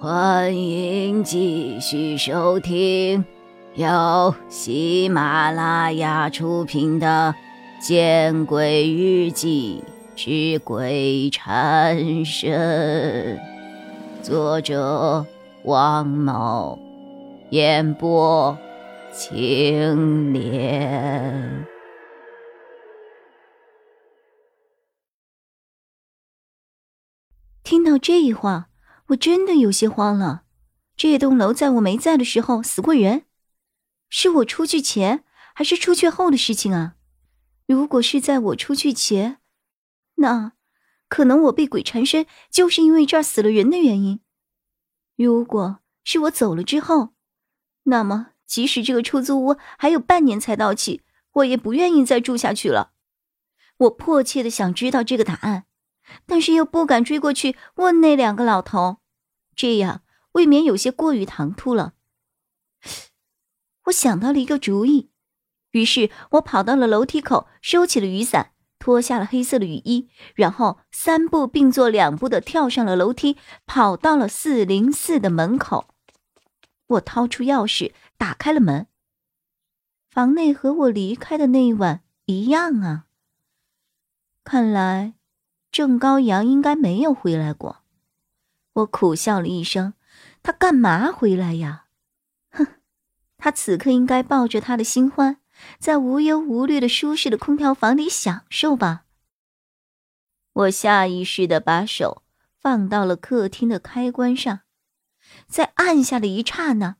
欢迎继续收听由喜马拉雅出品的《见鬼日记之鬼缠身》，作者王某，演播青莲。听到这一话。我真的有些慌了，这栋楼在我没在的时候死过人，是我出去前还是出去后的事情啊？如果是在我出去前，那可能我被鬼缠身就是因为这儿死了人的原因；如果是我走了之后，那么即使这个出租屋还有半年才到期，我也不愿意再住下去了。我迫切的想知道这个答案。但是又不敢追过去问那两个老头，这样未免有些过于唐突了。我想到了一个主意，于是我跑到了楼梯口，收起了雨伞，脱下了黑色的雨衣，然后三步并作两步的跳上了楼梯，跑到了四零四的门口。我掏出钥匙，打开了门。房内和我离开的那一晚一样啊。看来。郑高阳应该没有回来过，我苦笑了一声。他干嘛回来呀？哼，他此刻应该抱着他的新欢，在无忧无虑的舒适的空调房里享受吧。我下意识的把手放到了客厅的开关上，在按下的一刹那，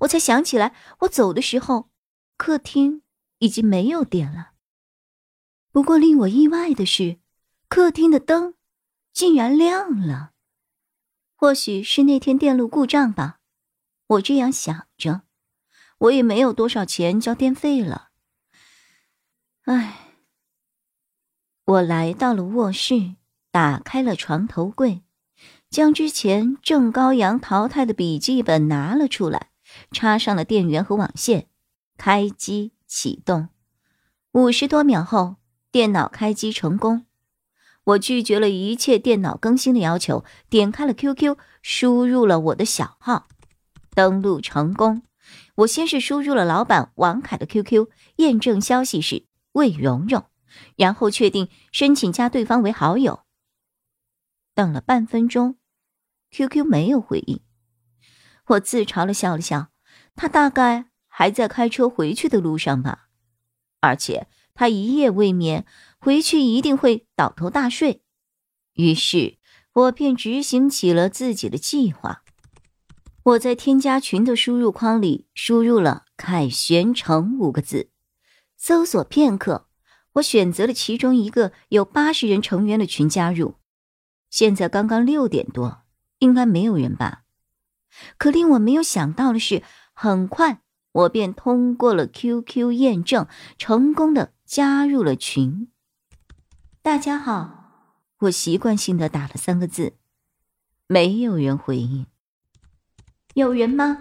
我才想起来，我走的时候，客厅已经没有电了。不过令我意外的是。客厅的灯竟然亮了，或许是那天电路故障吧，我这样想着。我也没有多少钱交电费了。唉，我来到了卧室，打开了床头柜，将之前郑高阳淘汰的笔记本拿了出来，插上了电源和网线，开机启动。五十多秒后，电脑开机成功。我拒绝了一切电脑更新的要求，点开了 QQ，输入了我的小号，登录成功。我先是输入了老板王凯的 QQ，验证消息是魏蓉蓉，然后确定申请加对方为好友。等了半分钟，QQ 没有回应，我自嘲的笑了笑，他大概还在开车回去的路上吧，而且他一夜未眠。回去一定会倒头大睡，于是我便执行起了自己的计划。我在添加群的输入框里输入了“凯旋城”五个字，搜索片刻，我选择了其中一个有八十人成员的群加入。现在刚刚六点多，应该没有人吧？可令我没有想到的是，很快我便通过了 QQ 验证，成功的加入了群。大家好，我习惯性的打了三个字，没有人回应。有人吗？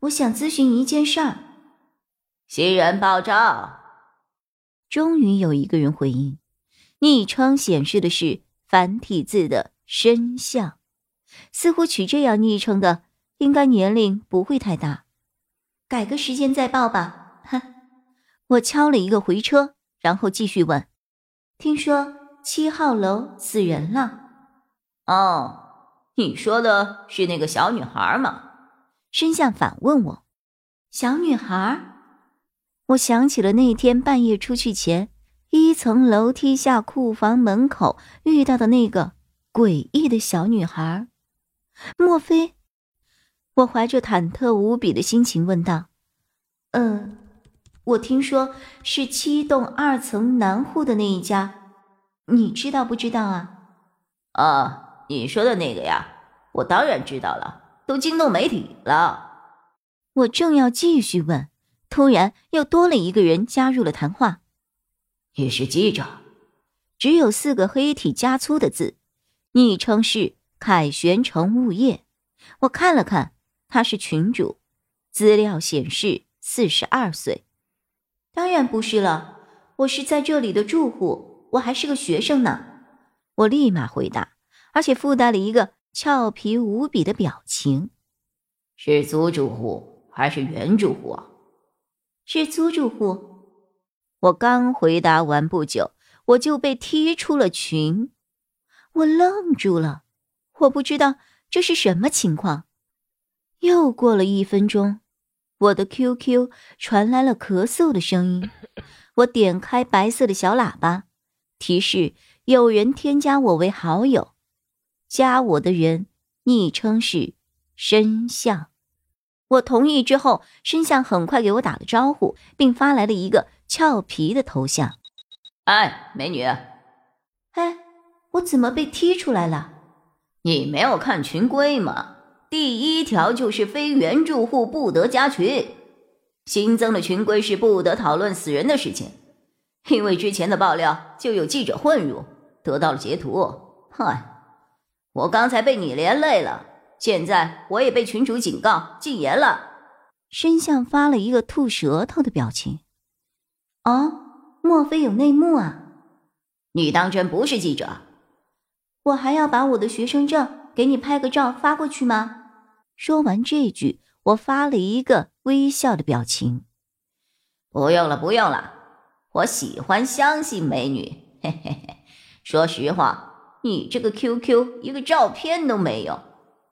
我想咨询一件事儿。新人报道。终于有一个人回应，昵称显示的是繁体字的深相，似乎取这样昵称的应该年龄不会太大。改个时间再报吧。哼，我敲了一个回车，然后继续问。听说七号楼死人了。哦，你说的是那个小女孩吗？申相反问我。小女孩？我想起了那天半夜出去前，一层楼梯下库房门口遇到的那个诡异的小女孩。莫非？我怀着忐忑无比的心情问道。嗯。我听说是七栋二层南户的那一家，你知道不知道啊？啊，你说的那个呀，我当然知道了，都惊动媒体了。我正要继续问，突然又多了一个人加入了谈话。也是记者，只有四个黑体加粗的字，昵称是凯旋城物业。我看了看，他是群主，资料显示四十二岁。当然不是了，我是在这里的住户，我还是个学生呢。我立马回答，而且附带了一个俏皮无比的表情。是租住户还是原住户啊？是租住户。我刚回答完不久，我就被踢出了群。我愣住了，我不知道这是什么情况。又过了一分钟，我的 QQ 传来了咳嗽的声音。我点开白色的小喇叭，提示有人添加我为好友。加我的人昵称是申相。我同意之后，申相很快给我打了招呼，并发来了一个俏皮的头像。哎，美女，哎，我怎么被踢出来了？你没有看群规吗？第一条就是非原住户不得加群。新增的群规是不得讨论死人的事情。因为之前的爆料就有记者混入，得到了截图。嗨，我刚才被你连累了。现在我也被群主警告禁言了。申相发了一个吐舌头的表情。哦，莫非有内幕啊？你当真不是记者？我还要把我的学生证给你拍个照发过去吗？说完这句，我发了一个微笑的表情。不用了，不用了。我喜欢相信美女。嘿嘿嘿，说实话，你这个 QQ 一个照片都没有。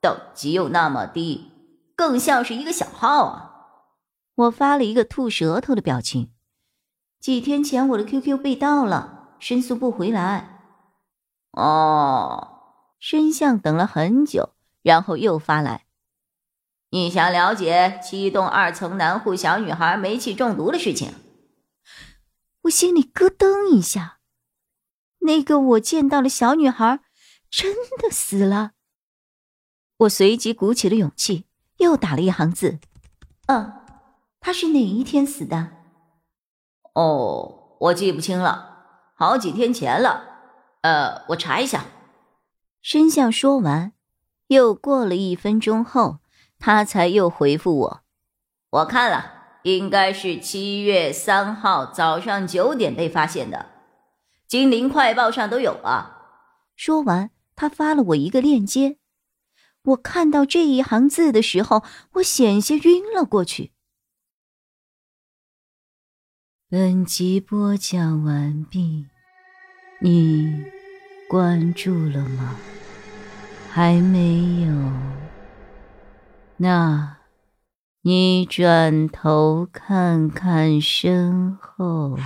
等级又那么低，更像是一个小号啊！我发了一个吐舌头的表情。几天前我的 QQ 被盗了，申诉不回来。哦，申相等了很久，然后又发来：你想了解七栋二层南户小女孩煤气中毒的事情？我心里咯噔一下，那个我见到的小女孩真的死了。我随即鼓起了勇气，又打了一行字：“嗯，她是哪一天死的？”“哦，我记不清了，好几天前了。呃，我查一下。”申相说完，又过了一分钟后，他才又回复我：“我看了，应该是七月三号早上九点被发现的，《金陵快报》上都有啊。”说完，他发了我一个链接。我看到这一行字的时候，我险些晕了过去。本集播讲完毕，你关注了吗？还没有？那，你转头看看身后。